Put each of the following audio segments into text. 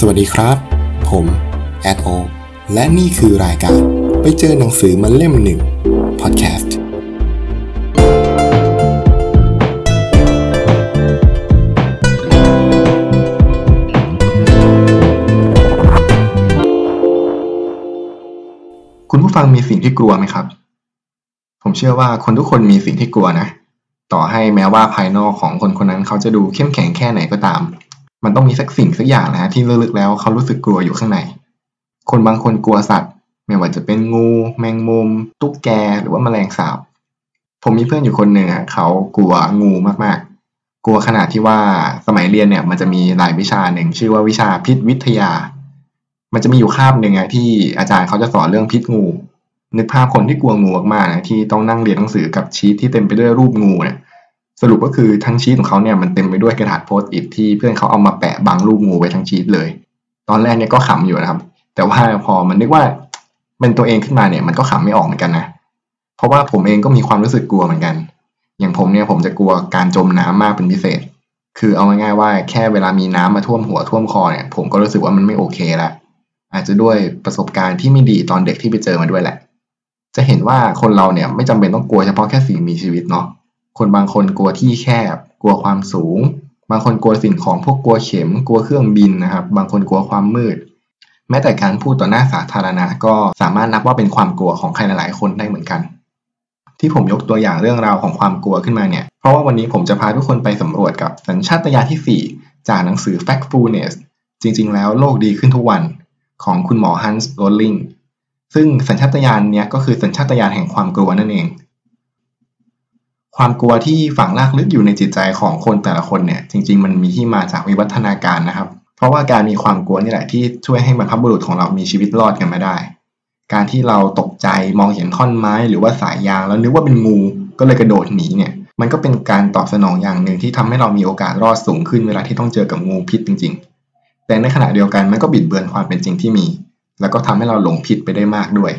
สวัสดีครับ ผมแอดโอและนี่คือรายการไปเจอหนังสือมาเล่มหนึ่งพอดแคสต์คุณผู้ฟังมีสิ่งที่กลัวไหมครับ ผมเชื่อว่าคนทุกคนมีสิ่งที่กลัวนะ ต่อให้แม้ว่าภายนอกของคนคนนั้นเขาจะดูเข้มแข็งแค่ไหนก็ตาม มันต้องมีสักสิ่งสักอย่างนะที่ลึกๆแล้วเขารู้สึกกลัวอยู่ข้างใน คนบางคนกลัวสัตว์ไม่ว่าจะเป็นงู แมงมุม ตุ๊กแกหรือว่าแมลงสาบ ผมมีเพื่อนอยู่คนหนึ่งเขากลัวงูมากๆ กลัวขนาดที่ว่าสมัยเรียนเนี่ยมันจะมีรายวิชาหนึ่งชื่อว่าวิชาพิษวิทยา มันจะมีอยู่คาบหนึ่งอะที่อาจารย์เขาจะสอนเรื่องพิษงู นึกภาพคนที่กลัวงูมากๆนะที่ต้องนั่งเรียนหนังสือกับชีตที่เต็มไปด้วยรูปงูเนี่ย สรุปก็คือทั้งชีตของเขาเนี่ยมันเต็มไปด้วยกระดาษโพสต์อิทที่เพื่อนเขาเอามาแปะบังรูปงูไว้ทั้งชีตเลย ตอนแรกเนี่ยก็ขำอยู่นะครับ แต่ว่าพอมันนึกว่าเป็นตัวเองขึ้นมาเนี่ยมันก็ขำไม่ออกเหมือนกันนะ เพราะว่าผมเองก็มีความรู้สึกกลัวเหมือนกัน อย่างผมเนี่ยผมจะกลัวการจมน้ำมากเป็นพิเศษ คือเอาง่ายๆว่าแค่เวลามีน้ำมาท่วมหัวท่วมคอเนี่ยผมก็รู้สึกว่ามันไม่โอเคละอาจจะด้วยประสบการณ์ที่ไม่ดีตอนเด็กที่ไปเจอมาด้วยแหละ จะเห็นว่าคนเราเนี่ยไม่จำเป็นต้องกลัวเฉพาะแค่สิ่งมีชีวิตเนาะ คนบางคนกลัวที่แคบ กลัวความสูง บางคนกลัวสิ่งของพวกกลัวเข็ม กลัวเครื่องบินนะครับ บางคนกลัวความมืด แม้แต่การพูดต่อหน้าสาธารณะก็สามารถนับว่าเป็นความกลัวของใครหลายๆ คนได้เหมือนกัน ที่ผมยกตัวอย่างเรื่องราวของความกลัวขึ้นมาเนี่ย เพราะว่าวันนี้ผมจะพาทุกคนไปสำรวจกับสัญชาตญาณที่ 4 จากหนังสือ Factfulness จริง ๆ แล้วโลกดีขึ้นทุกวันของคุณหมอฮันส์โรลลิงซึ่งสัญชาตญาณเนี้ยก็คือสัญชาตญาณแห่งความกลัวนั่นเอง ความกลัวที่ฝังลากลึกอยู่ในจิตใจของคนแต่ละคนเนี่ยจริง ๆ มันมีที่มาจากวิวัฒนาการนะครับ เพราะว่าการมีความกลัวนี่แหละที่ช่วยให้บรรพบุรุษของเรามีชีวิตรอดกันมาได้ การที่เราตกใจมองเห็นท่อนไม้หรือว่าสายยางแล้วนึกว่าเป็นงูก็เลยกระโดดหนีเนี่ยมันก็เป็นการตอบสนองอย่างหนึ่งที่ทำให้เรามีโอกาสรอดสูงขึ้นเวลาที่ต้องเจอกับงูพิษจริง ๆ แต่ในขณะเดียวกันมันก็บิดเบือนความเป็นจริงที่มี แล้วก็ทำให้เราหลงผิดไปได้มากด้วย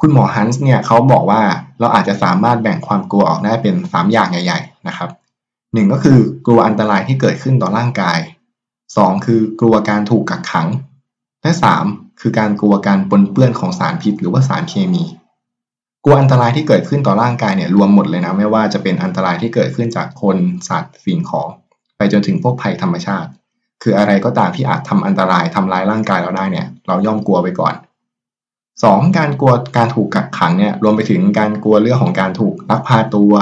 คุณหมอฮันส์เนี่ยเขาบอกว่าเราอาจจะสามารถแบ่งความกลัวออกได้เป็น 3 อย่างใหญ่ๆนะครับหนึ่งก็คือกลัวอันตรายที่เกิดขึ้นต่อร่างกาย 2 คือกลัวการถูกกักขัง และ 3 คือการกลัวการปนเปื้อนของสารพิษหรือว่าสารเคมี กลัวอันตรายที่เกิดขึ้นต่อร่างกายเนี่ยรวมหมดเลยนะไม่ว่าจะเป็นอันตรายที่เกิดขึ้นจากคนสัตว์สิ่งของ ไปจนถึงพวกภัยธรรมชาติ คืออะไรก็ตามที่อาจทำอันตรายทำร้ายร่างกายเราได้เนี่ยเราย่อมกลัวไปก่อน 2. การกลัวการถูกกักขังเนี่ยรวมไปถึงการกลัวเรื่องของการถูกลักพาตัว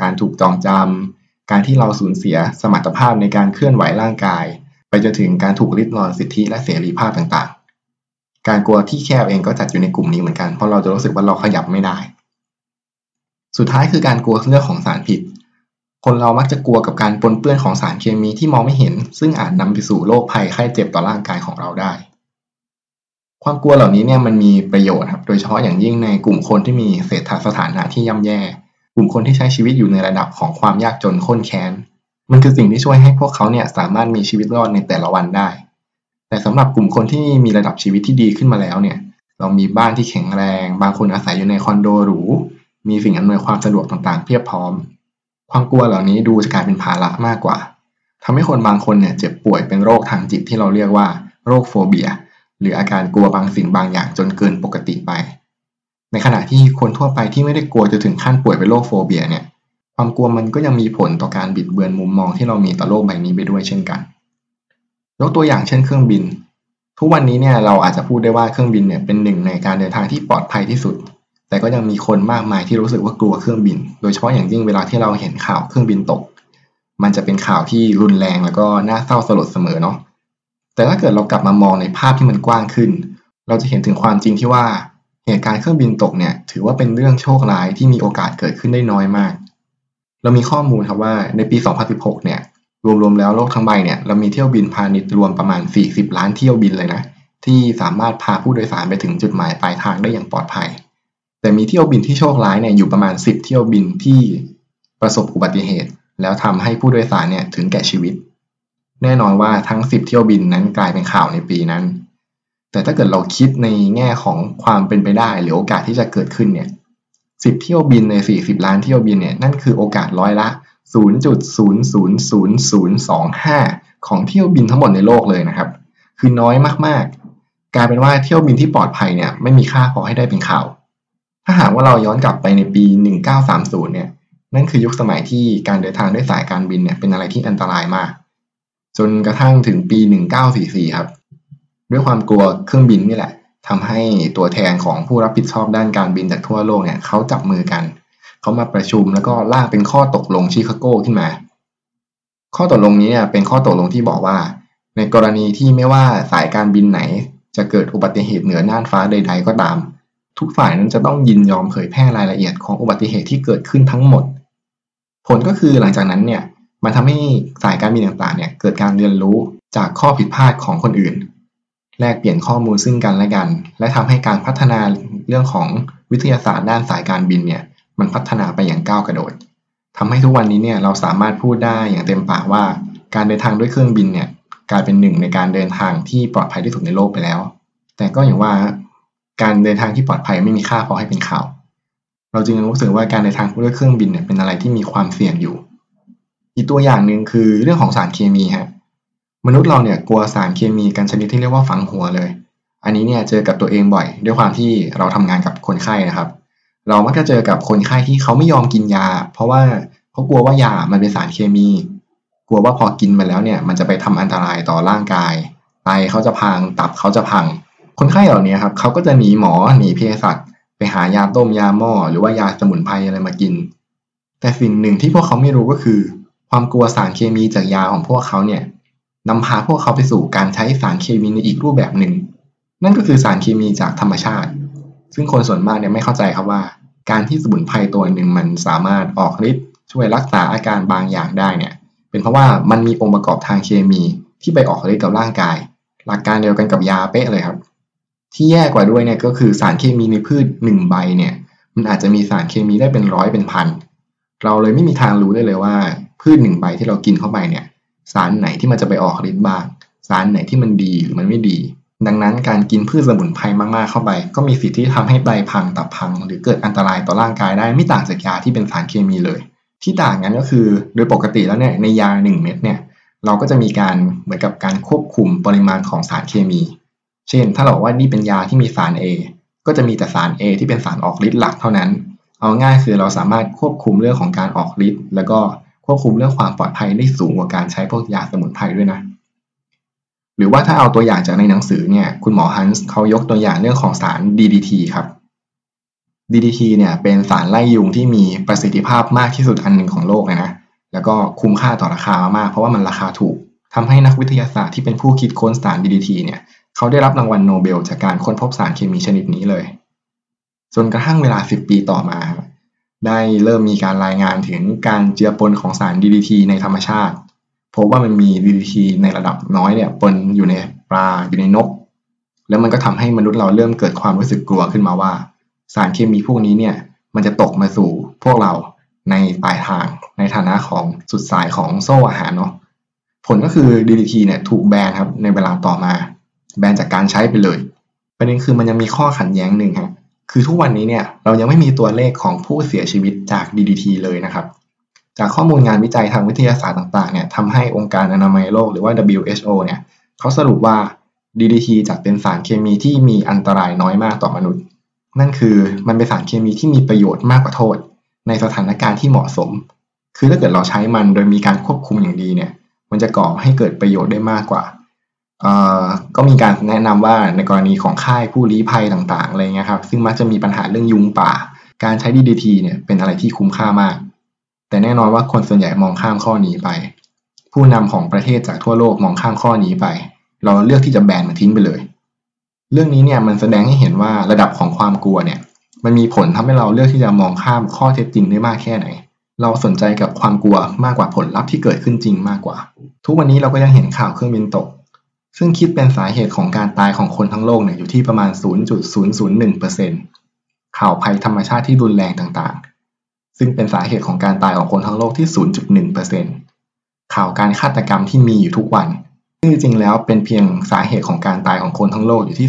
การถูกจองจำการที่เราสูญเสียสมรรถภาพในการเคลื่อนไหวร่างกาย ไปจนถึงการถูกริดรอนสิทธิและเสรีภาพต่างๆ การกลัวที่แคบเองก็จัดอยู่ในกลุ่มนี้เหมือนกันเพราะเราจะรู้สึกว่าเราขยับไม่ได้ สุดท้ายคือการกลัวเรื่องของสารพิษคนเรามักจะกลัวกับการปนเปื้อนของสารเคมีที่มองไม่เห็น ซึ่งอาจนำไปสู่โรคภัยไข้เจ็บต่อร่างกายของเราได้ ความกลัวเหล่านี้เนี่ยมันมีประโยชน์ครับ โดยเฉพาะอย่างยิ่งในกลุ่มคนที่มีเศรษฐสถานะที่ย่ำแย่ กลุ่มคนที่ใช้ชีวิตอยู่ในระดับของความยากจนข้นแค้น มันคือสิ่งที่ช่วยให้พวกเขาเนี่ยสามารถมีชีวิตรอดในแต่ละวันได้ แต่สำหรับกลุ่มคนที่มีระดับชีวิตที่ดีขึ้นมาแล้วเนี่ย เรามีบ้านที่แข็งแรง บางคนอาศัยอยู่ในคอนโดหรู มีสิ่งอำนวยความสะดวกต่างๆ เพียบพร้อม ความกลัวเหล่านี้ดูจะกลายเป็นภาระมากกว่าทำให้คนบางคนเนี่ยเจ็บป่วยเป็นโรคทางจิตที่เราเรียกว่า โรคโฟเบีย หรืออาการกลัวบางสิ่งบางอย่างจนเกินปกติไป ในขณะที่คนทั่วไปที่ไม่ได้กลัวจนถึงขั้นป่วยเป็นโรคโฟเบียเนี่ย ความกลัวมันก็ยังมีผลต่อการบิดเบือนมุมมองที่เรามีต่อโลกใบนี้ไปด้วยเช่นกัน ยกตัวอย่างเช่นเครื่องบิน ทุกวันนี้เนี่ยเราอาจจะพูดได้ว่าเครื่องบินเนี่ยเป็นหนึ่งในการเดินทางที่ปลอดภัยที่สุด แต่ก็ยังมีคนมากมายที่รู้สึกว่ากลัวเครื่องบิน โดยเฉพาะอย่างยิ่งเวลาที่เราเห็นข่าวเครื่องบินตก มันจะเป็นข่าวที่รุนแรงแล้วก็น่าเศร้าสลดเสมอเนาะ แต่ถ้าเกิดเรากลับมามองในภาพที่มันกว้างขึ้น เราจะเห็นถึงความจริงที่ว่าเหตุการณ์เครื่องบินตกเนี่ยถือว่าเป็นเรื่องโชคร้ายที่มีโอกาสเกิดขึ้นได้น้อยมาก เรามีข้อมูลครับว่าในปี 2016 เนี่ยรวมๆแล้วโลกทั้งใบเนี่ยเรามีเที่ยวบินพาณิชย์รวมประมาณ 40 ล้านเที่ยวบินเลยนะที่สามารถพาผู้โดยสารไปถึงจุดหมายปลายทางได้อย่างปลอดภัย แต่มีเที่ยวบินที่โชคร้ายเนี่ยอยู่ประมาณ 10 เที่ยวบินที่ประสบอุบัติเหตุ แล้วทำให้ผู้โดยสารเนี่ยถึงแก่ชีวิต แน่นอนว่าทั้ง 10 เที่ยวบินนั้นกลายเป็นข่าวในปีนั้น แต่ถ้าเกิดเราคิดในแง่ของความเป็นไปได้หรือโอกาสที่จะเกิดขึ้นเนี่ย 10 เที่ยวบินใน 40 ล้านเที่ยวบินเนี่ยนั่นคือโอกาสร้อยละ0.000025 ของเที่ยวบินทั้งหมดในโลกเลยนะครับ คือน้อยมากๆ กลายเป็นว่าเที่ยวบินที่ปลอดภัยเนี่ยไม่มีค่าพอให้ได้เป็นข่าว ถ้าหากว่าเราย้อนกลับไปในปี 1930 เนี่ยนั่นคือยุคสมัยที่การเดินทางด้วยสายการบินเนี่ยเป็นอะไรที่อันตรายมาก จนกระทั่งถึงปี 1944 ครับ ด้วยความกลัวเครื่องบินนี่แหละทำให้ตัวแทนของผู้รับผิดชอบด้านการบินจากทั่วโลกเนี่ยเขาจับมือกัน เขามาประชุมแล้วก็ล่างเป็นข้อตกลงชิคาโกขึ้นมา ข้อตกลงนี้เนี่ยเป็นข้อตกลงที่บอกว่า ในกรณีที่ไม่ว่าสายการบินไหน จะเกิดอุบัติเหตุเหนือน่านฟ้าใด ๆ ก็ตาม ทุกฝ่ายนั้นจะต้องยินยอมเผยแพร่รายละเอียดของอุบัติเหตุที่เกิดขึ้นทั้งหมด ผลก็คือหลังจากนั้นเนี่ย มันทำให้สายการบินต่างๆเนี่ยเกิดการเรียนรู้จากข้อผิดพลาดของคนอื่น แลกเปลี่ยนข้อมูลซึ่งกันและกัน และทำให้การพัฒนาเรื่องของวิทยาศาสตร์ด้านสายการบินเนี่ยมันพัฒนาไปอย่างก้าวกระโดดทำให้ทุกวันนี้เนี่ยเราสามารถพูดได้อย่างเต็มปากว่า การเดินทางด้วยเครื่องบินเนี่ยกลายเป็นหนึ่งในการเดินทางที่ปลอดภัยที่สุดในโลกไปแล้ว แต่ก็อย่างว่าการเดินทางที่ปลอดภัยไม่มีค่าพอให้เป็นข่าว เราจึงรู้สึกว่าการเดินทางด้วยเครื่องบินเนี่ยเป็นอะไรที่มีความเสี่ยงอยู่ อีกตัวอย่างหนึ่งคือเรื่องของสารเคมีฮะมนุษย์เราเนี่ยกลัวสารเคมีกันชนิดที่เรียกว่าฝังหัวเลย อันนี้เนี่ยเจอกับตัวเองบ่อย ด้วยความที่เราทำงานกับคนไข้นะครับ เรามักจะเจอกับคนไข้ที่เขาไม่ยอมกินยา เพราะว่าเขากลัวว่ายามันเป็นสารเคมี กลัวว่าพอกินมาแล้วเนี่ยมันจะไปทำอันตรายต่อร่างกายไตเขาจะพังตับเขาจะพัง คนไข้เหล่านี้ครับเขาก็จะหนีหมอหนีเภสัชไปหายาต้มยาหม้อหรือว่ายาสมุนไพรอะไรมากิน แต่สิ่งหนึ่งที่พวกเขาไม่รู้ก็คือ ความกลัวสารเคมีจากยาของพวกเขาเนี่ยนำพาพวกเขาไปสู่การใช้สารเคมีในอีกรูปแบบหนึ่ง นั่นก็คือสารเคมีจากธรรมชาติ ซึ่งคนส่วนมากเนี่ยไม่เข้าใจครับว่า การที่สมุนไพรตัวหนึ่งมันสามารถออกฤทธิ์ช่วยรักษาอาการบางอย่างได้เนี่ย เป็นเพราะว่ามันมีองค์ประกอบทางเคมีที่ไปออกฤทธิ์กับร่างกาย หลักการเดียวกันกับยาเป๊ะเลยครับ ที่แย่กว่าด้วยเนี่ยก็คือสารเคมีในพืชหนึ่งใบเนี่ย มันอาจจะมีสารเคมีได้เป็นร้อยเป็นพัน เราเลยไม่มีทางรู้ได้เลยว่า พืชหนึ่งใบที่เรากินเข้าไปเนี่ย สารไหนที่มันจะไปออกฤทธิ์บ้าง สารไหนที่มันดีหรือมันไม่ดี ดังนั้นการกินพืชสมุนไพรมากๆเข้าไป ก็มีสิทธิ์ที่ทำให้ไตพังตับพัง หรือเกิดอันตรายต่อร่างกายได้ไม่ต่างจากยาที่เป็นสารเคมีเลย ที่ต่างกันก็คือโดยปกติแล้วเนี่ยในยา1เม็ดเนี่ยเราก็จะมีการเหมือนกับการควบคุมปริมาณของสารเคมี เช่น ถ้าเราบอกว่านี่เป็นยาที่มีสาร A ก็จะมีแต่สาร A ที่เป็นสารออกฤทธิ์หลักเท่านั้น เอาง่ายคือเราสามารถควบคุมเรื่องของการออกฤทธิ์แล้วก็ควบคุมเรื่องความปลอดภัยได้สูงกว่าการใช้พวกยาสมุนไพรด้วยนะ หรือว่าถ้าเอาตัวอย่างจากในหนังสือเนี่ยคุณหมอฮันส์เขายกตัวอย่างเรื่องของสาร DDT ครับ DDT เนี่ยเป็นสารไล่ยุงที่มีประสิทธิภาพมากที่สุดอันหนึ่งของโลกเลยนะ แล้วก็คุ้มค่าต่อราคามากเพราะว่ามันราคาถูกทำให้นักวิทยาศาสตร์ที่เป็นผู้คิดค้นสาร DDT เนี่ยเขาได้รับรางวัลโนเบลจากการค้นพบสารเคมีชนิดนี้เลย จนกระทั่งเวลา 10 ปีต่อมา ได้เริ่มมีการรายงานถึงการเจือปนของสาร DDT ในธรรมชาติ พบว่ามันมี DDT ในระดับน้อยเนี่ยปนอยู่ในปลาอยู่ในนก แล้วมันก็ทำให้มนุษย์เราเริ่มเกิดความรู้สึกกลัวขึ้นมาว่า สารเคมีพวกนี้เนี่ยมันจะตกมาสู่พวกเราในปลายทางในฐานะของสุดสายของโซ่อาหารเนาะผลก็คือ DDT เนี่ยถูกแบนครับในเวลาต่อมา แบนจากการใช้ไปเลย ประเด็นคือมันยังมีข้อขัดแย้งหนึ่งครับ คือทุกวันนี้เนี่ยเรายังไม่มีตัวเลขของผู้เสียชีวิตจาก DDT เลยนะครับ จากข้อมูลงานวิจัยทางวิทยาศาสตร์ต่างๆเนี่ยทำให้องค์การอนามัยโลกหรือว่า WHO เนี่ยเขาสรุปว่า DDT จัดเป็นสารเคมีที่มีอันตรายน้อยมากต่อมนุษย์ นั่นคือมันเป็นสารเคมีที่มีประโยชน์มากกว่าโทษ ในสถานการณ์ที่เหมาะสม คือถ้าเกิดเราใช้มันโดยมีการควบคุมอย่างดีเนี่ย มันจะก่อให้เกิดประโยชน์ได้มากกว่า ก็มีการแนะนำว่าในกรณีของค่ายผู้ลี้ภัยต่างๆอะไรเงี้ยครับซึ่งมักจะมีปัญหาเรื่องยุงป่า การใช้ DDT เนี่ยเป็นอะไรที่คุ้มค่ามาก แต่แน่นอนว่าคนส่วนใหญ่มองข้ามข้อนี้ไป ผู้นำของประเทศจากทั่วโลกมองข้ามข้อนี้ไป เราเลือกที่จะแบนมันทิ้งไปเลย เรื่องนี้เนี่ยมันแสดงให้เห็นว่าระดับของความกลัวเนี่ยมันมีผลทำให้เราเลือกที่จะมองข้ามข้อเท็จจริงได้มากแค่ไหน เราสนใจกับความกลัวมากกว่าผลลัพธ์ที่เกิดขึ้นจริงมากกว่า ทุกวันนี้เราก็ยังเห็นข่าวเครื่องบินตก ซึ่งคิดเป็นสาเหตุของการตายของคนทั้งโลกเนี่ยอยู่ที่ประมาณ 0.001%ข่าวภัยธรรมชาติที่รุนแรงต่างๆ ซึ่งเป็นสาเหตุของการตายของคนทั้งโลกที่ 0.1%ข่าวการฆาตกรรมที่มีอยู่ทุกวัน ซึ่งจริงๆแล้วเป็นเพียงสาเหตุของการตายของคนทั้งโลกอยู่ที่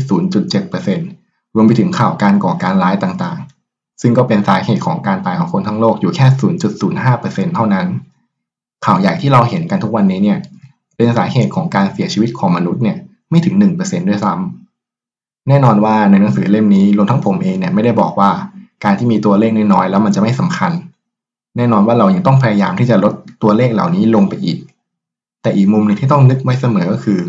0.7%รวมไปถึงข่าวการก่อการร้ายต่างๆ ซึ่งก็เป็นสาเหตุของการตายของคนทั้งโลกอยู่แค่ 0.05%เท่านั้น ข่าวใหญ่ที่เราเห็นกันทุกวันนี้เนี่ย เป็นสาเหตุของการเสียชีวิตของมนุษย์เนี่ยไม่ถึง 1%ด้วยซ้ำแน่นอนว่าในหนังสือเล่มนี้รวมทั้งผมเองเนี่ยไม่ได้บอกว่าการที่มีตัวเลขน้อยๆแล้วมันจะไม่สำคัญ แน่นอนว่าเรายังต้องพยายามที่จะลดตัวเลขเหล่านี้ลงไปอีก แต่อีกมุมหนึ่งที่ต้องนึกไว้เสมอก็คือ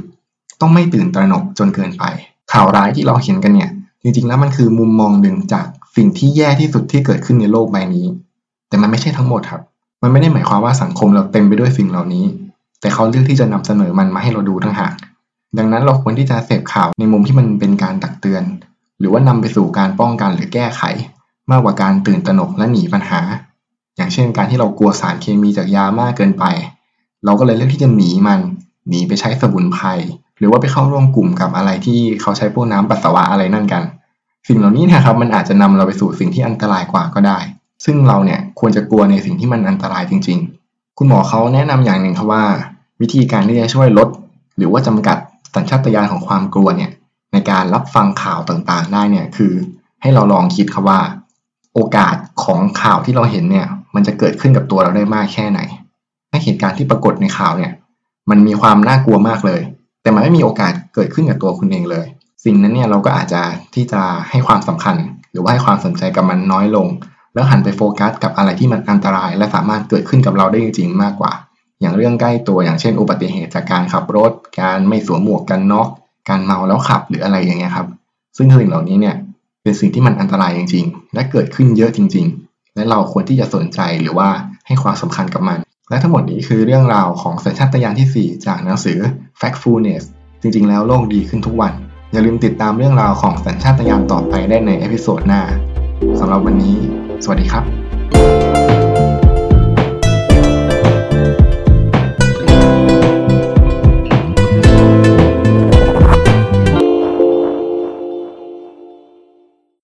ต้องไม่ตื่นตระหนกจนเกินไป ข่าวร้ายที่เราเห็นกันเนี่ยจริงๆแล้วมันคือมุมมองหนึ่งจากสิ่งที่แย่ที่สุดที่เกิดขึ้นในโลกใบนี้ แต่มันไม่ใช่ทั้งหมดครับ มันไม่ได้หมายความว่าสังคมเราเต็มไปด้วยสิ่งเหล่านี้ แต่เขาเลือกที่จะนำเสนอมันมาให้เราดูทั้งหากดังนั้นเราควรที่จะเสพข่าวในมุมที่มันเป็นการตักเตือน หรือว่านำไปสู่การป้องกันหรือแก้ไข มากกว่าการตื่นตระหนกและหนีปัญหา อย่างเช่น การที่เรากลัวสารเคมีจากยามากเกินไป เราก็เลยเลือกที่จะหนีมัน หนีไปใช้สมุนไพรหรือว่าไปเข้าร่วมกลุ่มกับอะไรที่เขาใช้พวกน้ำปัสสาวะอะไรนั่นกัน สิ่งเหล่านี้นะครับมันอาจจะนำเราไปสู่สิ่งที่อันตรายกว่าก็ได้ ซึ่งเราเนี่ยควรจะกลัวในสิ่งที่มันอันตรายจริง ๆ คุณหมอเขาแนะนำอย่างหนึ่งครับว่า วิธีการที่จะช่วยลด หรือว่าจำกัดสัญชาตญาณของความกลัวเนี่ยในการรับฟังข่าวต่างๆ ได้เนี่ยคือให้เราลองคิดครับว่า โอกาสของข่าวที่เราเห็นเนี่ยมันจะเกิดขึ้นกับตัวเราได้มากแค่ไหนถ้าเหตุการณ์ที่ปรากฏในข่าวเนี่ยมันมีความน่ากลัวมากเลย แต่มันไม่มีโอกาสเกิดขึ้นกับตัวคุณเองเลย สิ่งนั้นเนี่ยเราก็อาจจะที่จะให้ความสำคัญ หรือว่าให้ความสนใจกับมันน้อยลง แล้วหันไปโฟกัสกับอะไรที่มันอันตราย และสามารถเกิดขึ้นกับเราได้จริงๆมากกว่า อย่างเรื่องใกล้ตัวอย่างเช่น อุบัติเหตุจากการขับรถ การไม่สวมหมวกกันน็อกการเมาแล้วขับหรืออะไรอย่างเงี้ยครับ ซึ่งสิ่งเหล่านี้เนี่ยเป็นสิ่งที่มันอันตรายจริง ๆ และเกิดขึ้นเยอะจริง ๆ และเราควรที่จะสนใจหรือว่าให้ความสำคัญกับมัน และทั้งหมดนี้คือเรื่องราวของสัญชาตญาณที่ 4 จากหนังสือ Factfulness จริง ๆ แล้วโลกดีขึ้นทุกวัน อย่าลืมติดตามเรื่องราวของสัญชาตญาณต่อไปได้ใน episode หน้าสำหรับวันนี้ สวัสดีครับ